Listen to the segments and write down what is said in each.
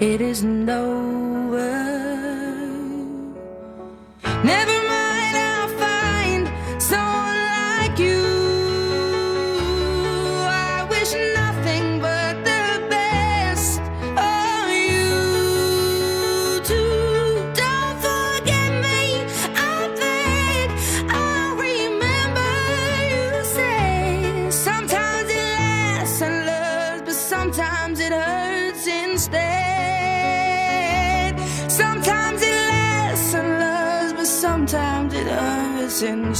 it isn't over.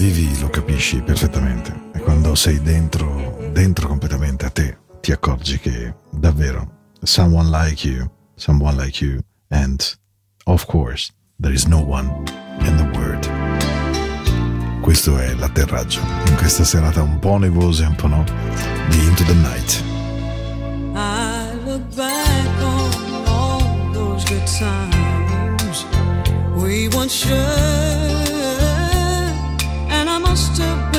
vivi lo capisci perfettamente e quando sei dentro, dentro completamente a te, ti accorgi che davvero someone like you, someone like you and of course there is no one in the world. Questo è l'atterraggio in questa serata un po' nevosa e un po' no di Into the Night. I we once shared, must have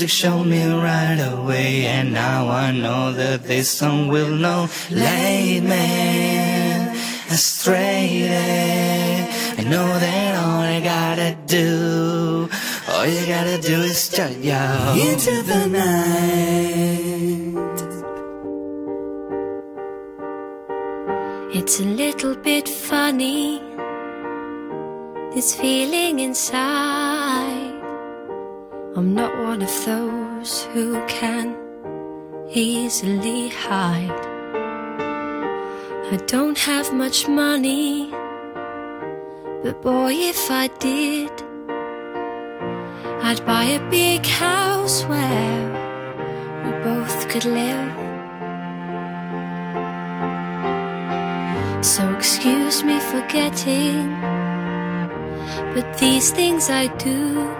Music showed me right away, and now I know that this song will know. Late man, astray. I know that all I gotta do, all you gotta do is start yo into the night. It's a little bit funny, this feeling inside. I'm not one of those who can easily hide. I don't have much money, but boy, if I did, I'd buy a big house where we both could live. So excuse me for getting, but these things I do.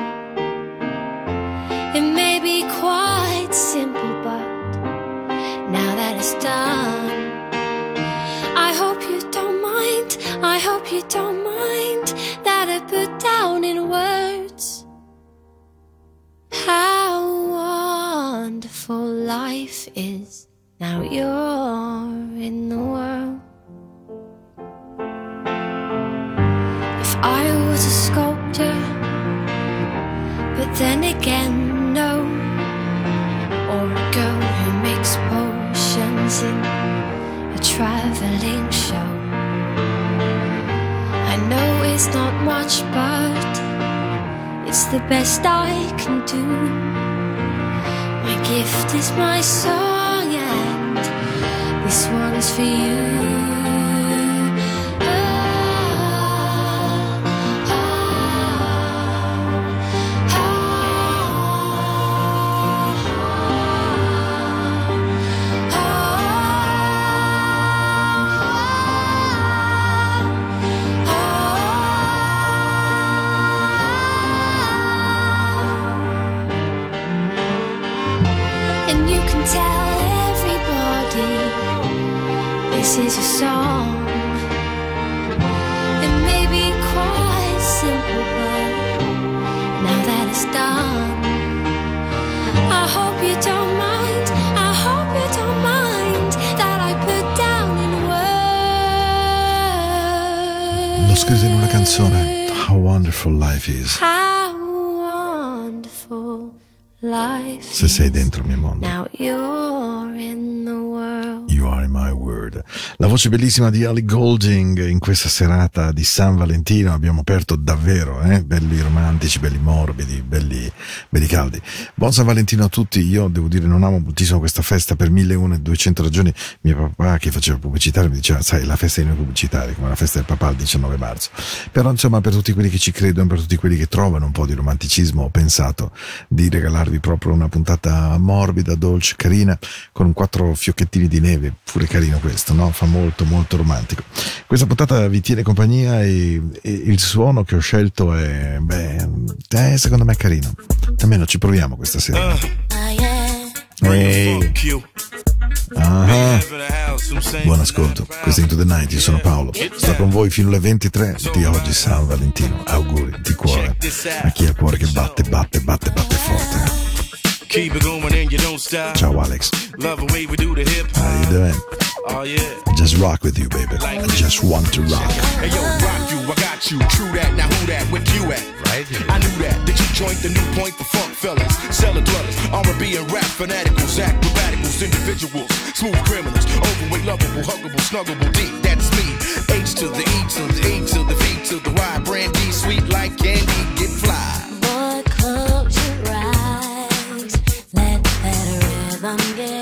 Be quite simple, but now that it's done, I hope you don't mind. I hope you don't mind that I put down in words how wonderful life is. Now you're in the world. If I was a sculptor, but then again, a traveling show. I know it's not much, but it's the best I can do. My gift is my song, and this one's for you. Se sei dentro il mio mondo. Voce bellissima di Ali Golding in questa serata di San Valentino. Abbiamo aperto davvero, eh? belli romantici, belli morbidi, belli, belli caldi. Buon San Valentino a tutti. Io devo dire, non amo moltissimo questa festa per mille e una e duecento ragioni. Mio papà, che faceva pubblicitario, mi diceva: Sai, la festa dei noi pubblicitari, come la festa del papà il 19 marzo. Però, insomma, per tutti quelli che ci credono, per tutti quelli che trovano un po' di romanticismo, ho pensato di regalarvi proprio una puntata morbida, dolce, carina, con quattro fiocchettini di neve. Pure carino questo, no? Fa molto, molto romantico. Questa puntata vi tiene compagnia e, e il suono che ho scelto è, beh, eh, secondo me è carino. Almeno ci proviamo questa sera. Ehi. Ah, Buon ascolto, questo è Into the Night, io sono Paolo, sto con voi fino alle 23 di oggi San Valentino, auguri di cuore a chi ha il cuore che batte, batte, batte, batte forte. Keep it going and you don't stop. Ciao Alex, Love the way we do the hip how you doing? Oh yeah. I just rock with you baby, I just want to rock. Hey yo, rock you, I got you. True that, now who that? With you at? Right here. I knew that. Did you join the new point for funk fellas? Cellar dwellers, R&B and rap fanaticals, acrobaticals, individuals, smooth criminals, overweight, lovable, huggable, snuggable, deep. That's me. H to the E to the E to the V to the Y. Brandy, sweet like candy, get fly. Boy, close your eyes. Let that rhythm get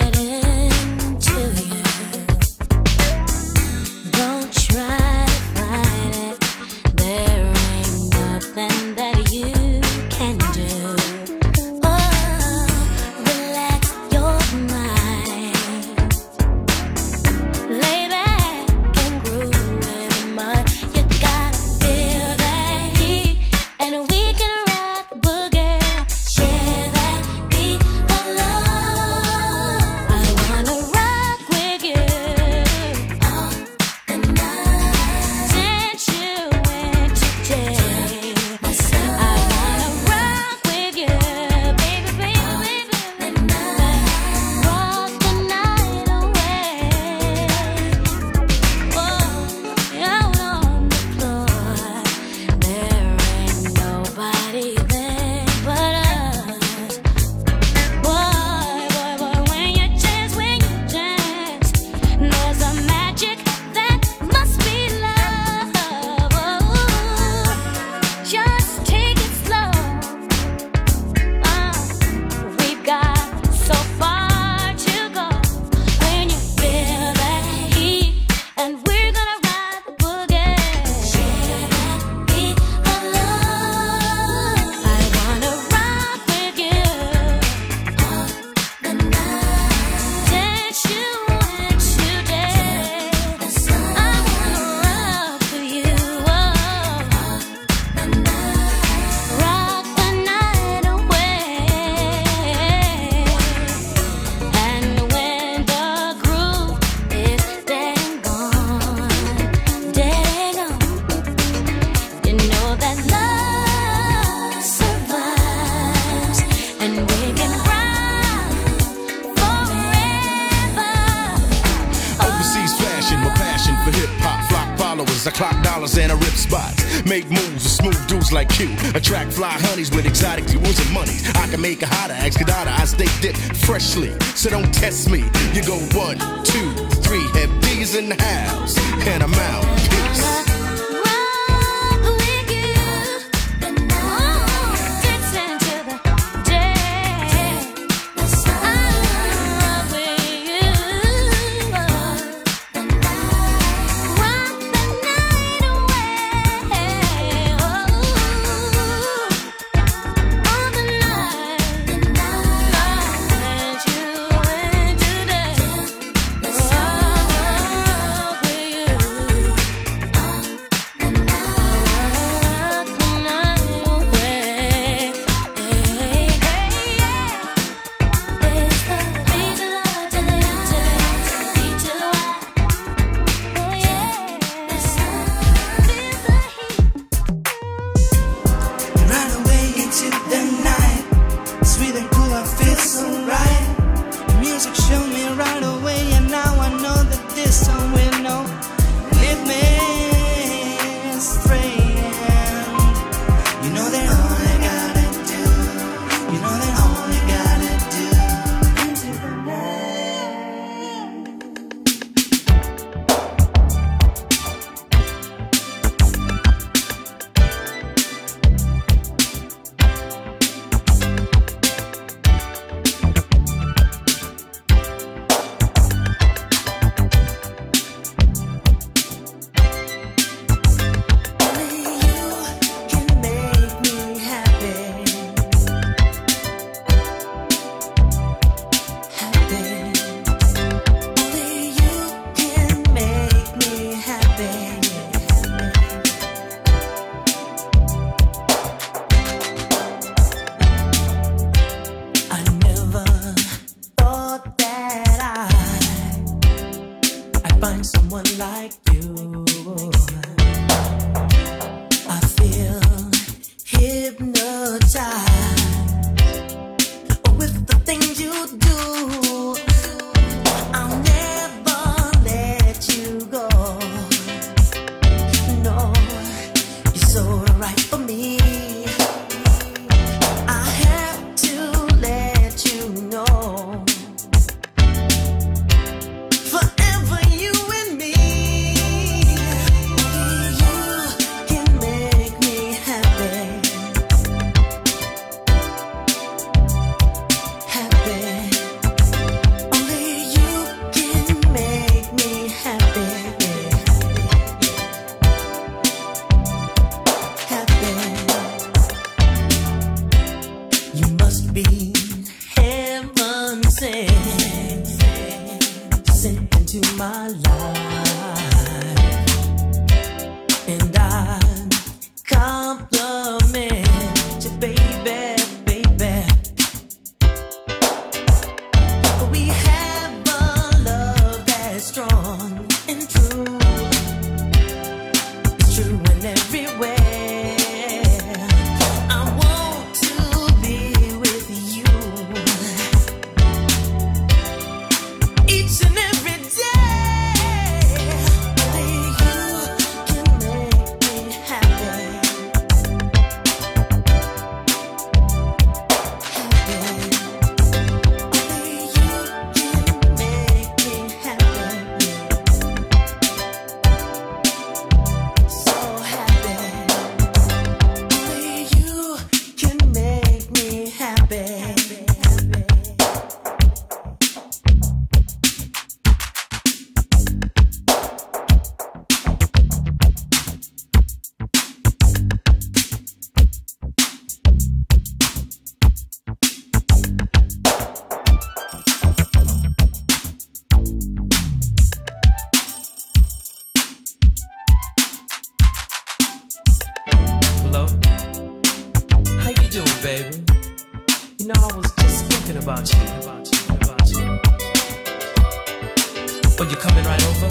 Oh, you coming right over?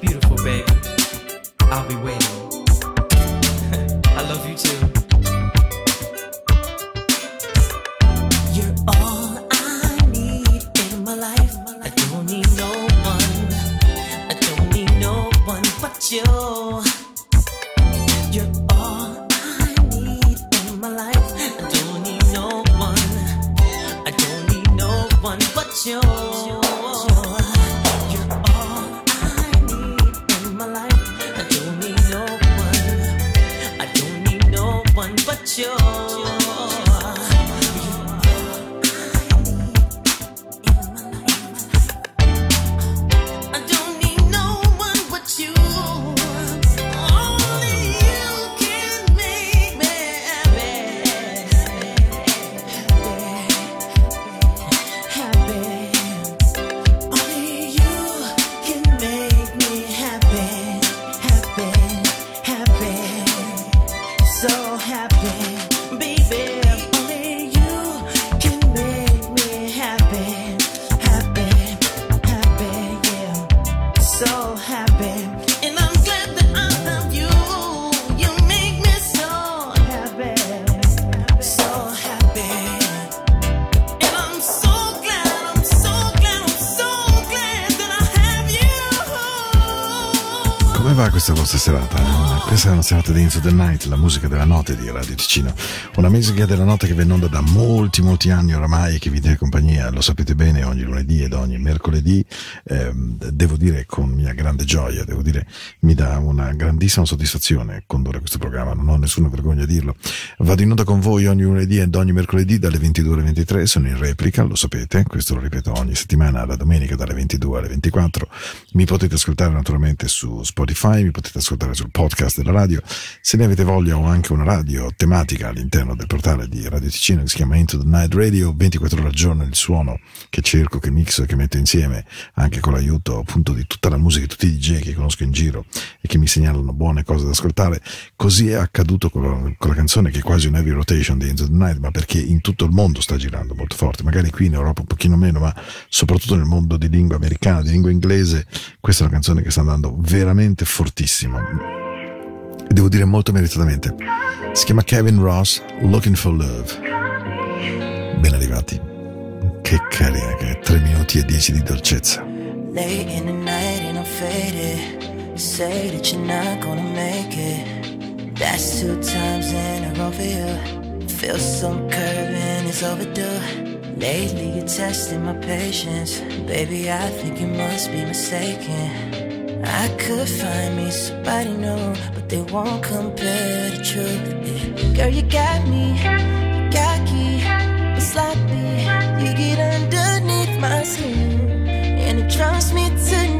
Beautiful, baby. I'll be waiting. I love you too. Serata di Into the Night, la musica della notte di Radio Ticino. Una musica della notte che viene onda da molti, molti anni oramai e che vi tiene compagnia, lo sapete bene, ogni lunedì ed ogni mercoledì. Eh, devo dire con mia grande gioia, devo dire mi dà una grandissima soddisfazione condurre questo programma, non ho nessuna vergogna a dirlo. Vado in onda con voi ogni lunedì ed ogni mercoledì dalle 22 alle 23, sono in replica, lo sapete, questo lo ripeto ogni settimana, la domenica dalle 22 alle 24. Mi potete ascoltare naturalmente su Spotify, mi potete ascoltare sul podcast della radio. Se ne avete voglia ho anche una radio tematica all'interno del portale di Radio Ticino che si chiama Into the Night Radio, 24 ore al giorno il suono che cerco, che mixo, che metto insieme, anche con l'aiuto appunto di tutta la musica, tutti i DJ che conosco in giro e che mi segnalano buone cose da ascoltare. Così è accaduto con la, con la canzone che è quasi un heavy rotation di Into the Night, ma perché in tutto il mondo sta girando molto forte, magari qui in Europa un pochino meno, ma soprattutto nel mondo di lingua americana, di lingua inglese, questa è una canzone che sta andando veramente fortissimo devo dire molto meritatamente. Si chiama Kevin Ross, Looking for Love. Ben arrivati. Che carina che è, 3 minuti e 10 di dolcezza. Late in the night and I'm faded. Say that you're not gonna make it. That's two times in a row for you. Feel some curving, it's overdue. Lately you're testing my patience. Baby, I think you must be mistaken. I could find me somebody new, but they won't compare the truth. Girl, you got me, cocky, but sloppy. You get underneath my skin, and it drives me to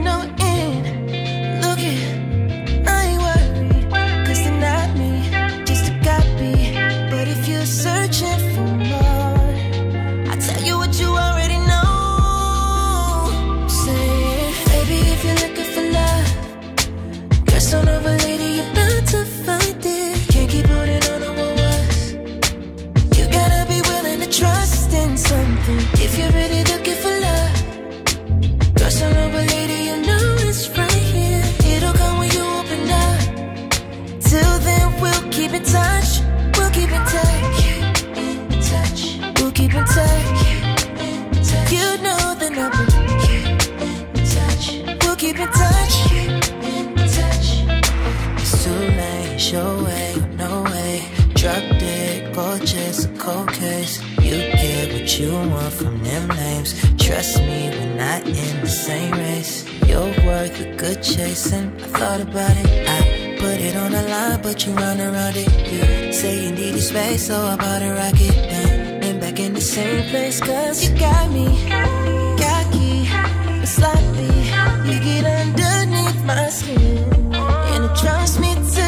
from them names. Trust me, we're not in the same race. You're worth a good chasing. I thought about it, I put it on the line, but you run around it. You say you need a space, so I bought a rocket. Then, then back in the same place, cause you got me. Cocky, sloppy. You get underneath my skin. And it drives me 17,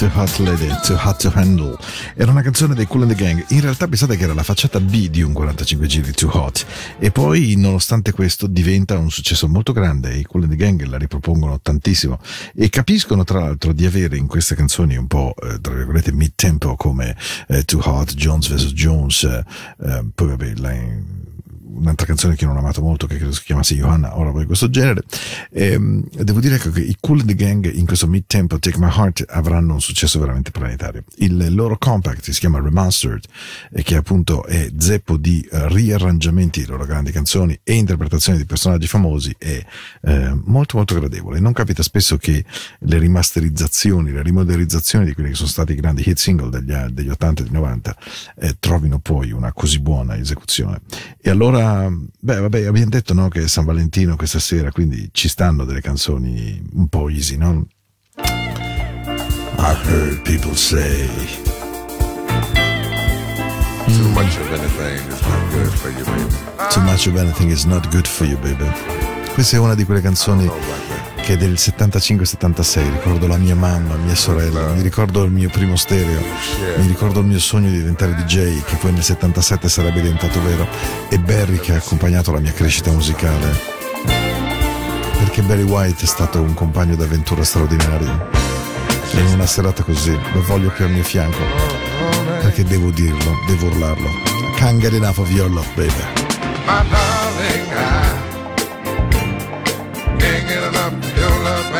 Too hot lady, too hot to handle. Era una canzone dei Cool and the Gang. In realtà pensate che era la facciata B di un 45 giri Too Hot. E poi, nonostante questo, diventa un successo molto grande. I Cool and the Gang la ripropongono tantissimo. E capiscono, tra l'altro, di avere in queste canzoni un po', eh, tra virgolette, mid-tempo come eh, Too Hot, Jones vs. Jones. eh, eh, poi vabbè, la, un'altra canzone che non ho amato molto, che credo si chiamasse Johanna, o roba di questo genere. Ehm, devo dire che i Cool the Gang in questo mid-tempo Take My Heart avranno un successo veramente planetario. Il loro compact si chiama Remastered, e che appunto è zeppo di eh, riarrangiamenti di loro grandi canzoni e interpretazioni di personaggi famosi, è eh, molto molto gradevole. Non capita spesso che le rimasterizzazioni, le rimodernizzazioni di quelli che sono stati i grandi hit single degli, degli 80 e degli 90 eh, trovino poi una così buona esecuzione. E allora beh, vabbè, abbiamo detto no, che è San Valentino questa sera, quindi ci stanno delle canzoni un po' easy, no? I heard people say. Too much of anything is not good for you, baby. Too much of anything is not good for you, baby. Questa è una di quelle canzoni che è del 75-76. Ricordo la mia mamma, mia sorella, mi ricordo il mio primo stereo, mi ricordo il mio sogno di diventare DJ, che poi nel 77 sarebbe diventato vero, e Barry che ha accompagnato la mia crescita musicale. Perché Barry White è stato un compagno d'avventura straordinario. E in una serata così lo voglio qui al mio fianco. perché devo dirlo, devo urlarlo. Can't get enough of your love, baby. My darling, I can't get enough your love,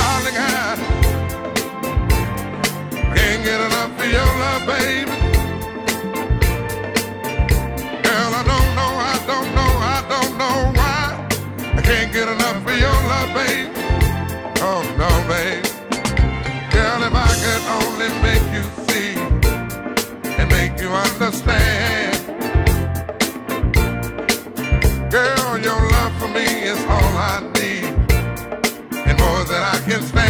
can't get enough of your love, baby. Girl, I don't know, I don't know, I don't know why I can't get enough of your love, baby. Oh no, babe. Girl, if I could only make you see and make you understand. Girl, your love for me is all I need and more than I can stand.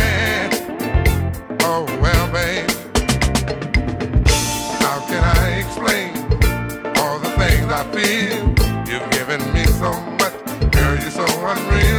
Feel? You've given me so much, girl, you're so unreal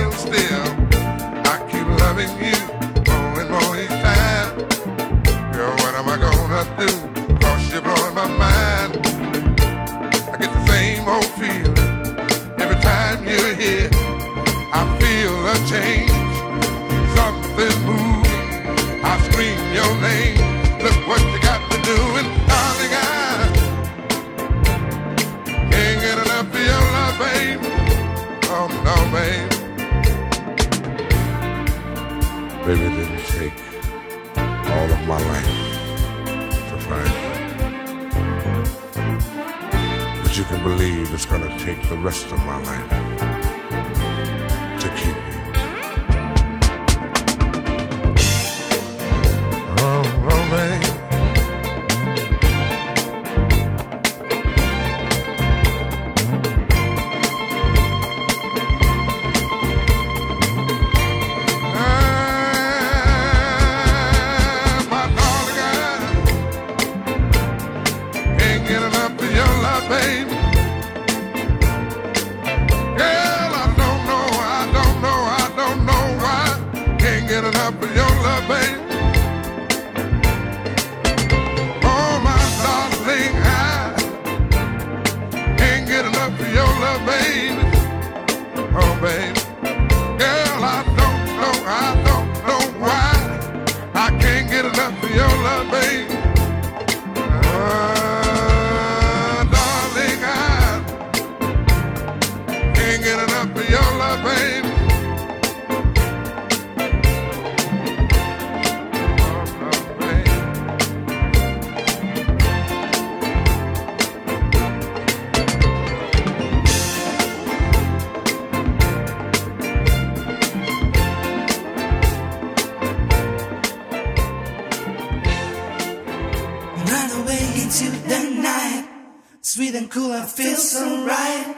cool, I feel so right.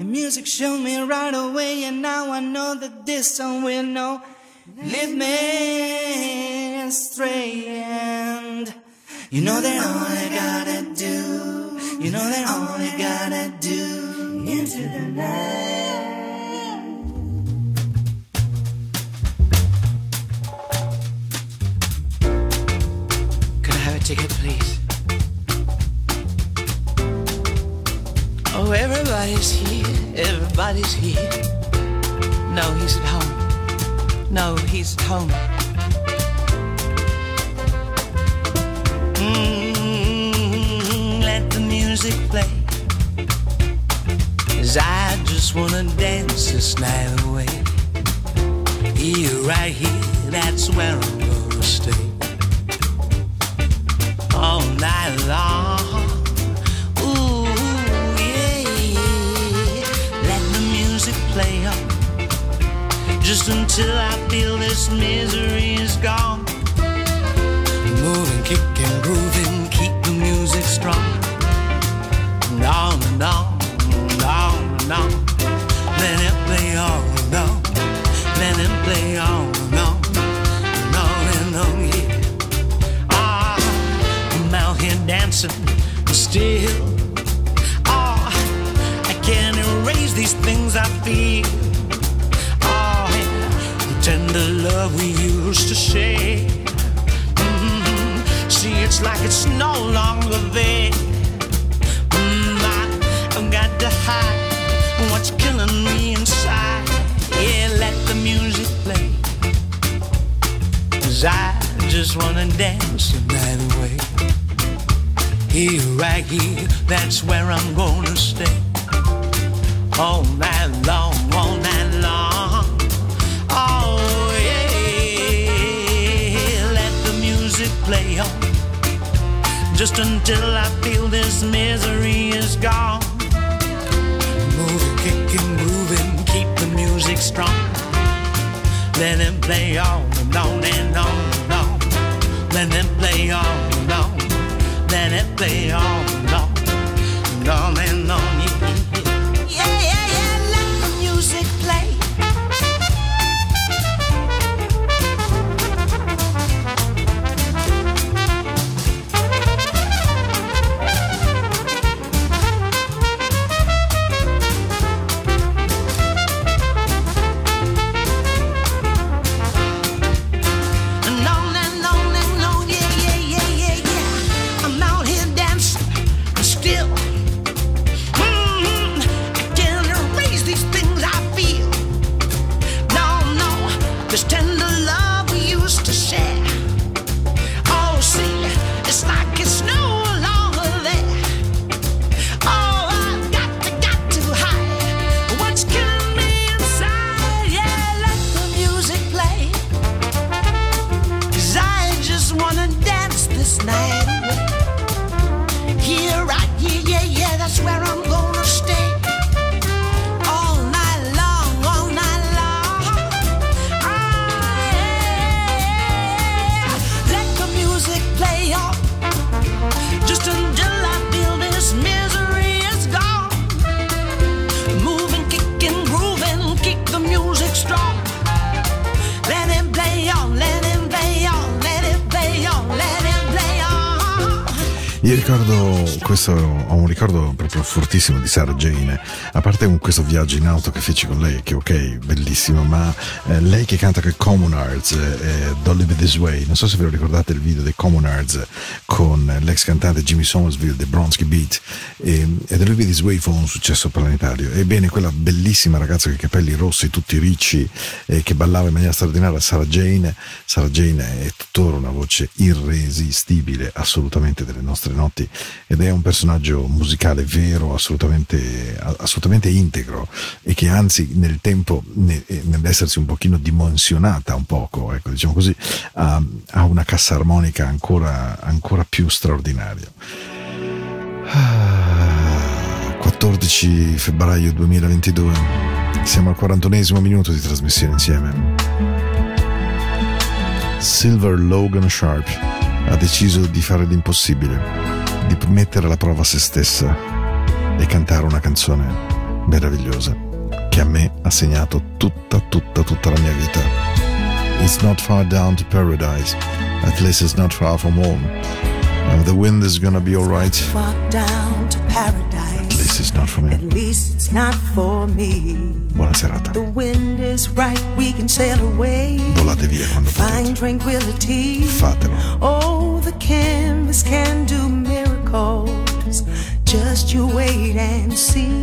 And music showed me right away, and now I know that this song will know. Lead me astray, and you know that all I gotta do, you know that all I gotta do into the night. Could I have a ticket, please? Oh, everybody's here. Everybody's here. No, he's at home. No, he's at home. Mm, let the music play. Cause I just wanna dance this night away. Here, right here, that's where I'm gonna stay all night long. This misery is gone. Moving, kicking, grooving, keep the music strong. On and on, on and on. Let it play on and on. Let it play on and on. And on and on, yeah. Ah, I'm out here dancing still. Ah, I can't erase these things I feel. Tender love we used to share. Mhm. See, it's like it's no longer there. Mm, I, I've got to hide what's killing me inside. Yeah, let the music play. Cause I just wanna dance the night away. Here, right here, that's where I'm gonna stay. All night long, Just until I feel this misery is gone. Moving, kicking, grooving, keep the music strong. Let it play on and on and on and on. Let it play on and on. Let it play on and on and on and ricordo questo, ho un ricordo proprio fortissimo di Sarah Jane, a parte un- questo viaggio in auto che feci con lei, che ok, bellissimo, ma eh, lei che canta che Commonards, eh, Don't Live This Way, non so se ve lo ricordate il video dei Commonards con l'ex cantante Jimmy Somersville dei Bronsky Beat, e, e The Live This Way fu un successo planetario. Ebbene, quella bellissima ragazza con i capelli rossi, tutti ricci, eh, che ballava in maniera straordinaria, Sarah Jane, Sarah Jane è tuttora una voce irresistibile assolutamente delle nostre notti ed è un personaggio musicale vero, assolutamente, assolutamente integro e che anzi nel tempo, eh, nell'essersi un pochino dimensionata un poco, ecco, diciamo così, ha, ha una cassa armonica ancora, ancora più straordinaria. Ah, 14 febbraio 2022, siamo al 41esimo minuto di trasmissione insieme. Silver Logan Sharp ha deciso di fare l'impossibile, di mettere alla prova se stessa e cantare una canzone meravigliosa che a me ha segnato tutta, tutta, tutta la mia vita. It's not far down to paradise, at least it's not far from home. And the wind is gonna be alright, Far down to at least it's not for me. At least it's not for me. Buona serata. The wind is right, we can sail away. Volate via quando potete. Find tranquility. Fatelo. Oh, the canvas see.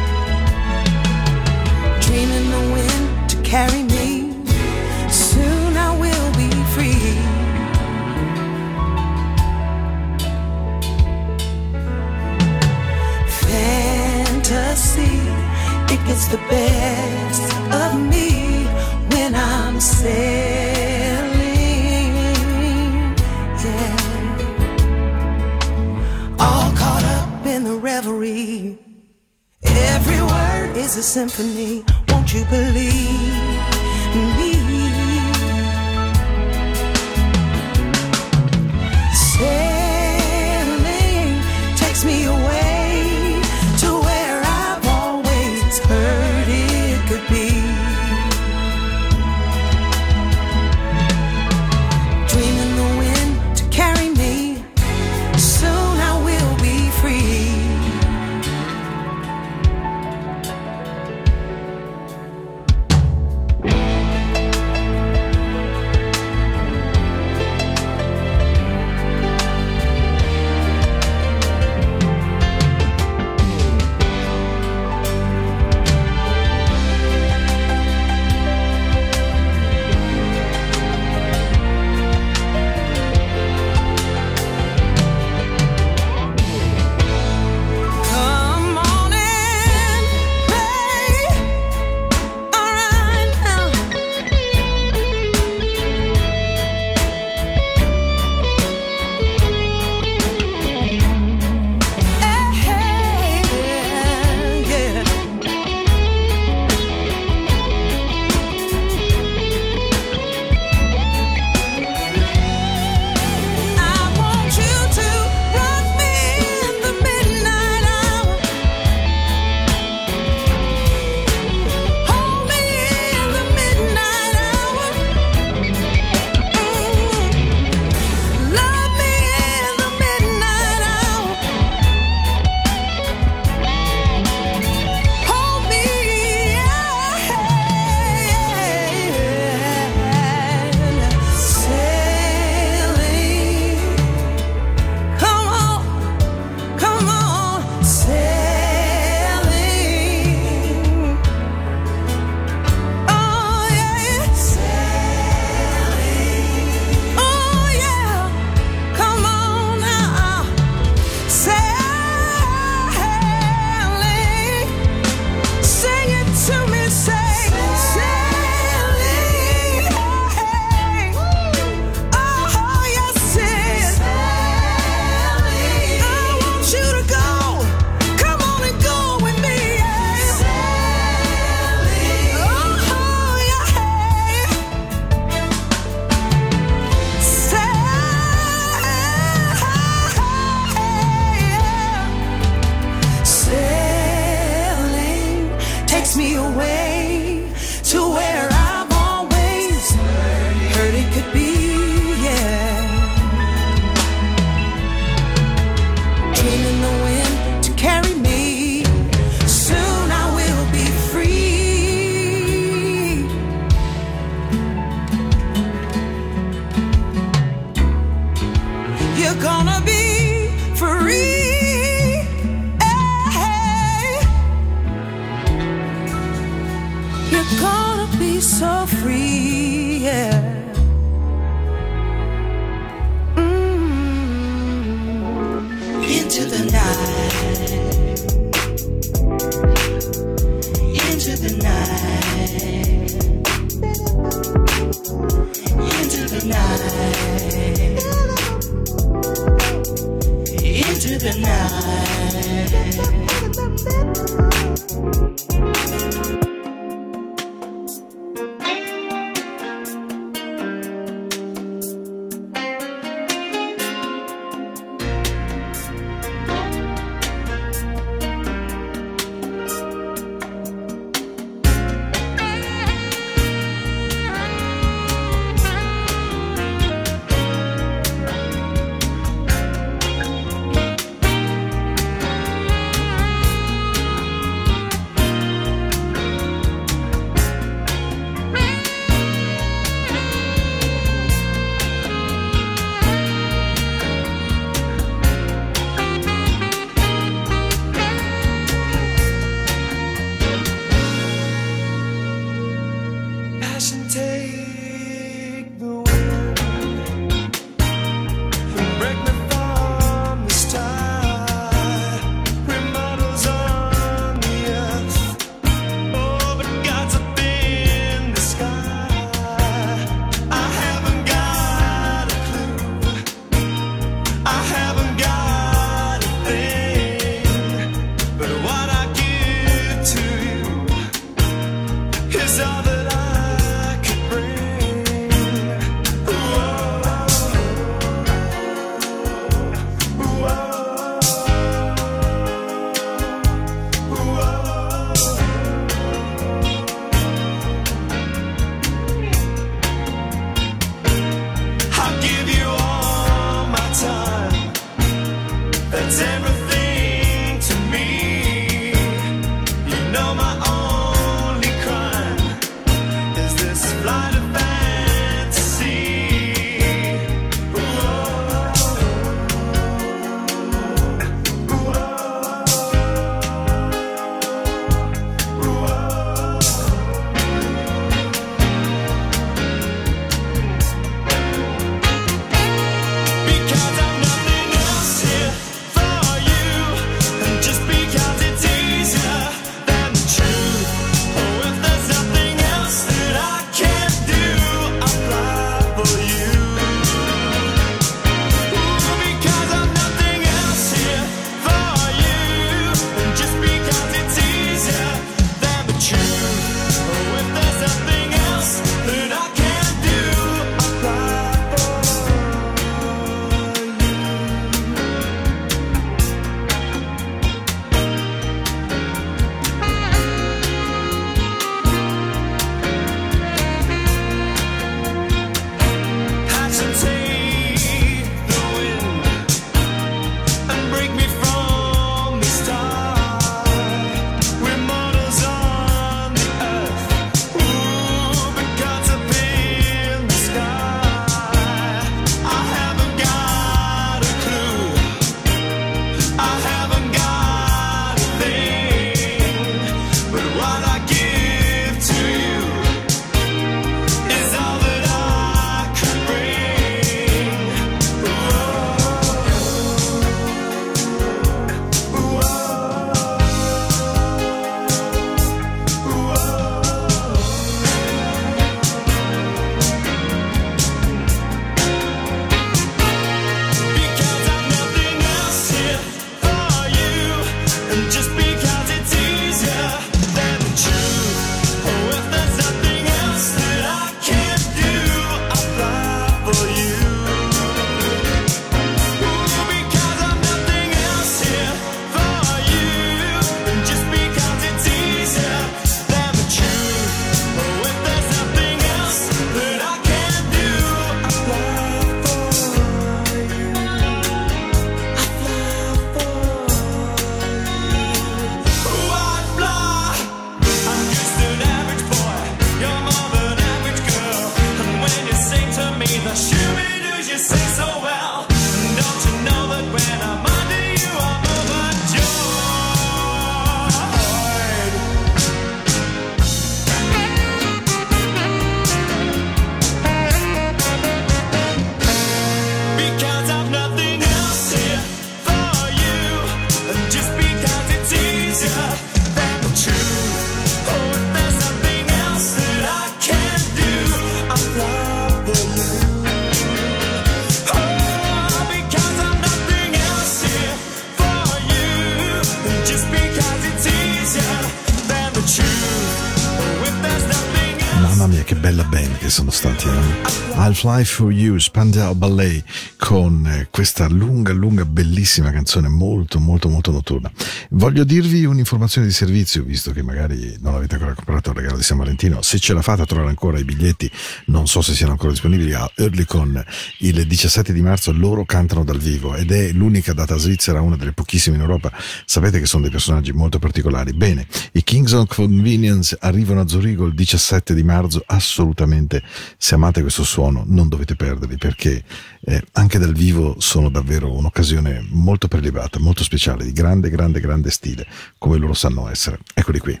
Fly For You, Spandau Ballet, con eh, questa lunga, lunga, bellissima canzone, molto, molto, molto notturna. Voglio dirvi un'informazione di servizio, visto che magari non avete ancora comprato il regalo di San Valentino. Se ce la fate a trovare ancora i biglietti, non so se siano ancora disponibili, a Earlycon il 17 di marzo loro cantano dal vivo ed è l'unica data svizzera, una delle pochissime in Europa. Sapete che sono dei personaggi molto particolari. Bene, i Kings of Convenience arrivano a Zurigo il 17 di marzo, assolutamente, se amate questo suono non dovete perderli perché eh, anche dal vivo sono davvero un'occasione molto prelibata, molto speciale, di grande, grande, grande stile, come loro sanno essere. Eccoli qui.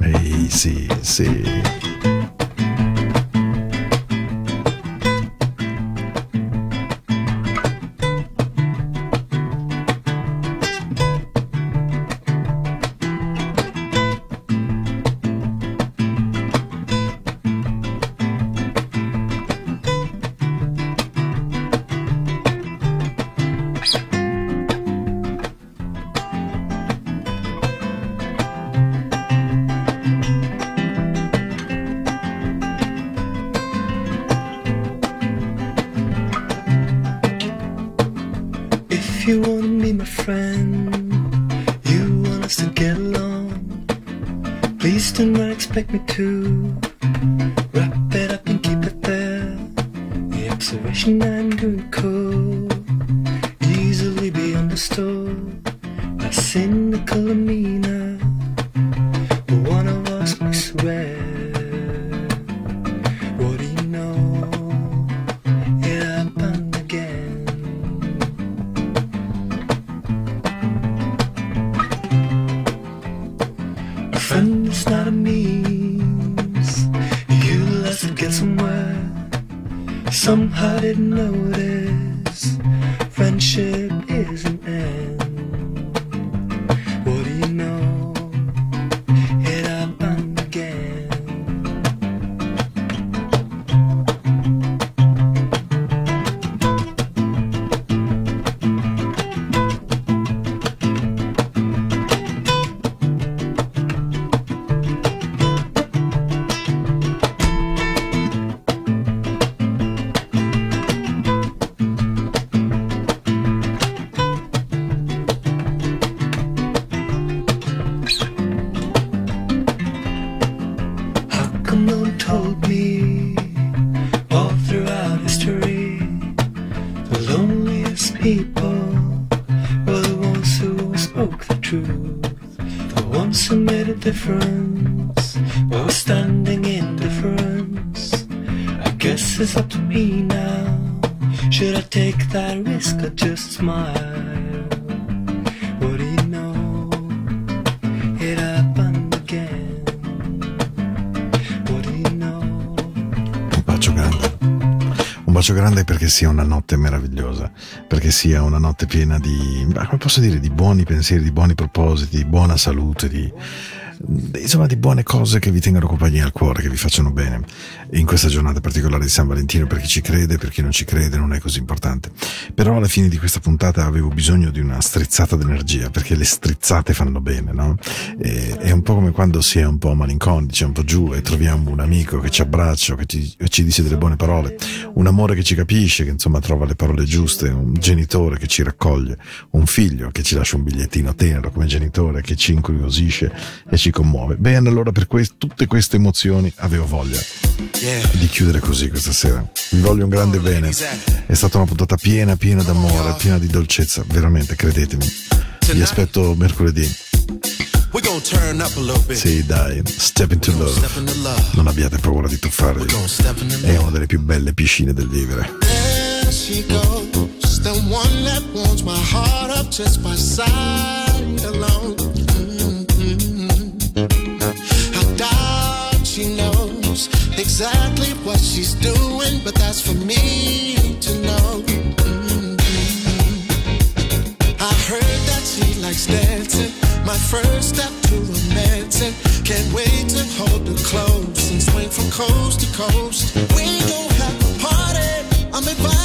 Ehi, sì, sì. If you wanna be my friend, you want us to get along. Please do not expect me to wrap it up and keep it there. The observation Should I take that risk or just smile? What do you know? It happened again. What do you know? Un bacio grande. Un bacio grande perché sia una notte meravigliosa, perché sia una notte piena di, come posso dire, di buoni pensieri, di buoni propositi, di buona salute, di, insomma di buone cose che vi tengano compagnia al cuore, che vi facciano bene. In questa giornata particolare di San Valentino, per chi ci crede, per chi non ci crede, non è così importante. Però alla fine di questa puntata avevo bisogno di una strizzata d'energia, perché le strizzate fanno bene, no? E, è un po' come quando si è un po' malinconici, un po' giù e troviamo un amico che ci abbraccia, che ci, ci dice delle buone parole, un amore che ci capisce, che insomma trova le parole giuste, un genitore che ci raccoglie, un figlio che ci lascia un bigliettino tenero come genitore, che ci incuriosisce e ci commuove. Bene, allora per que- tutte queste emozioni avevo voglia di chiudere così questa sera. Vi voglio un grande bene. È stata una puntata piena, piena d'amore, piena di dolcezza, veramente, credetemi. Vi aspetto mercoledì. Sì, dai, Step into Love. Non abbiate paura di tuffarvi. È una delle più belle piscine del vivere. The one that warms my heart up just by sight alone. Exactly what she's doing, but that's for me to know. Mm-hmm. I heard that she likes dancing, my first step to romancing. Can't wait to hold her close and swing from coast to coast. We gon' have a party. I'm inviting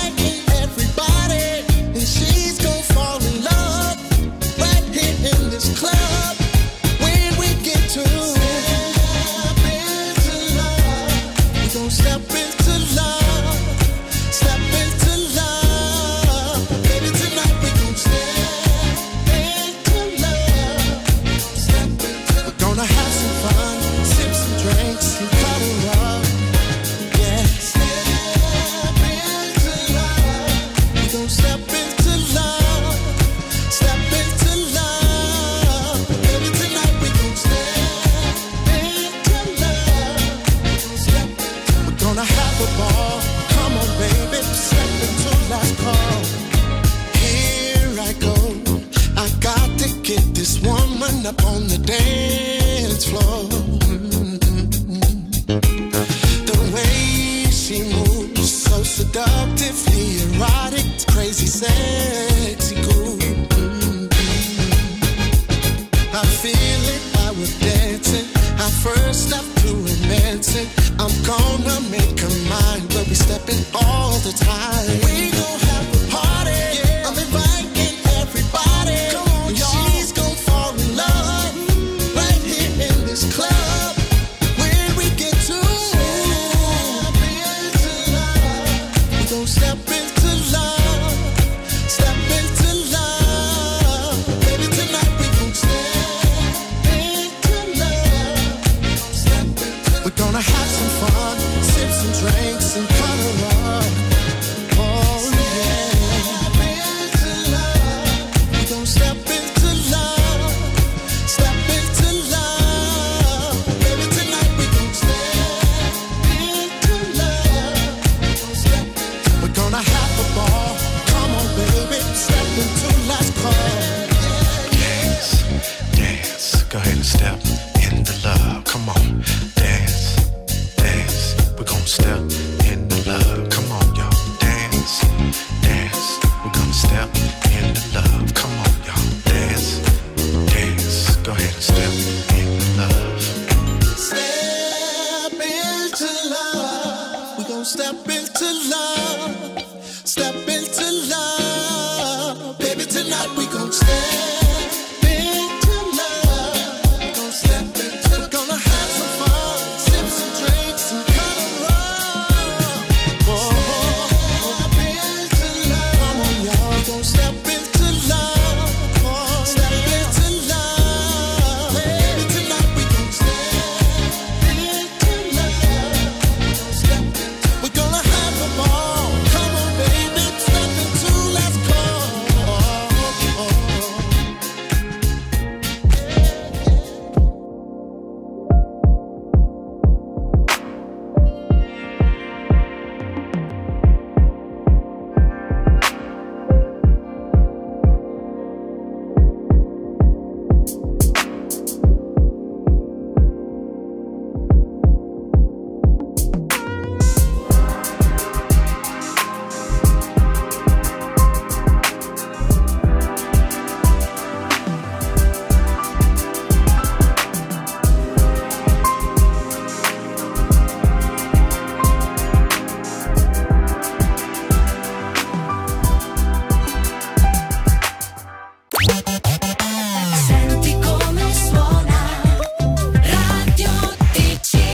step into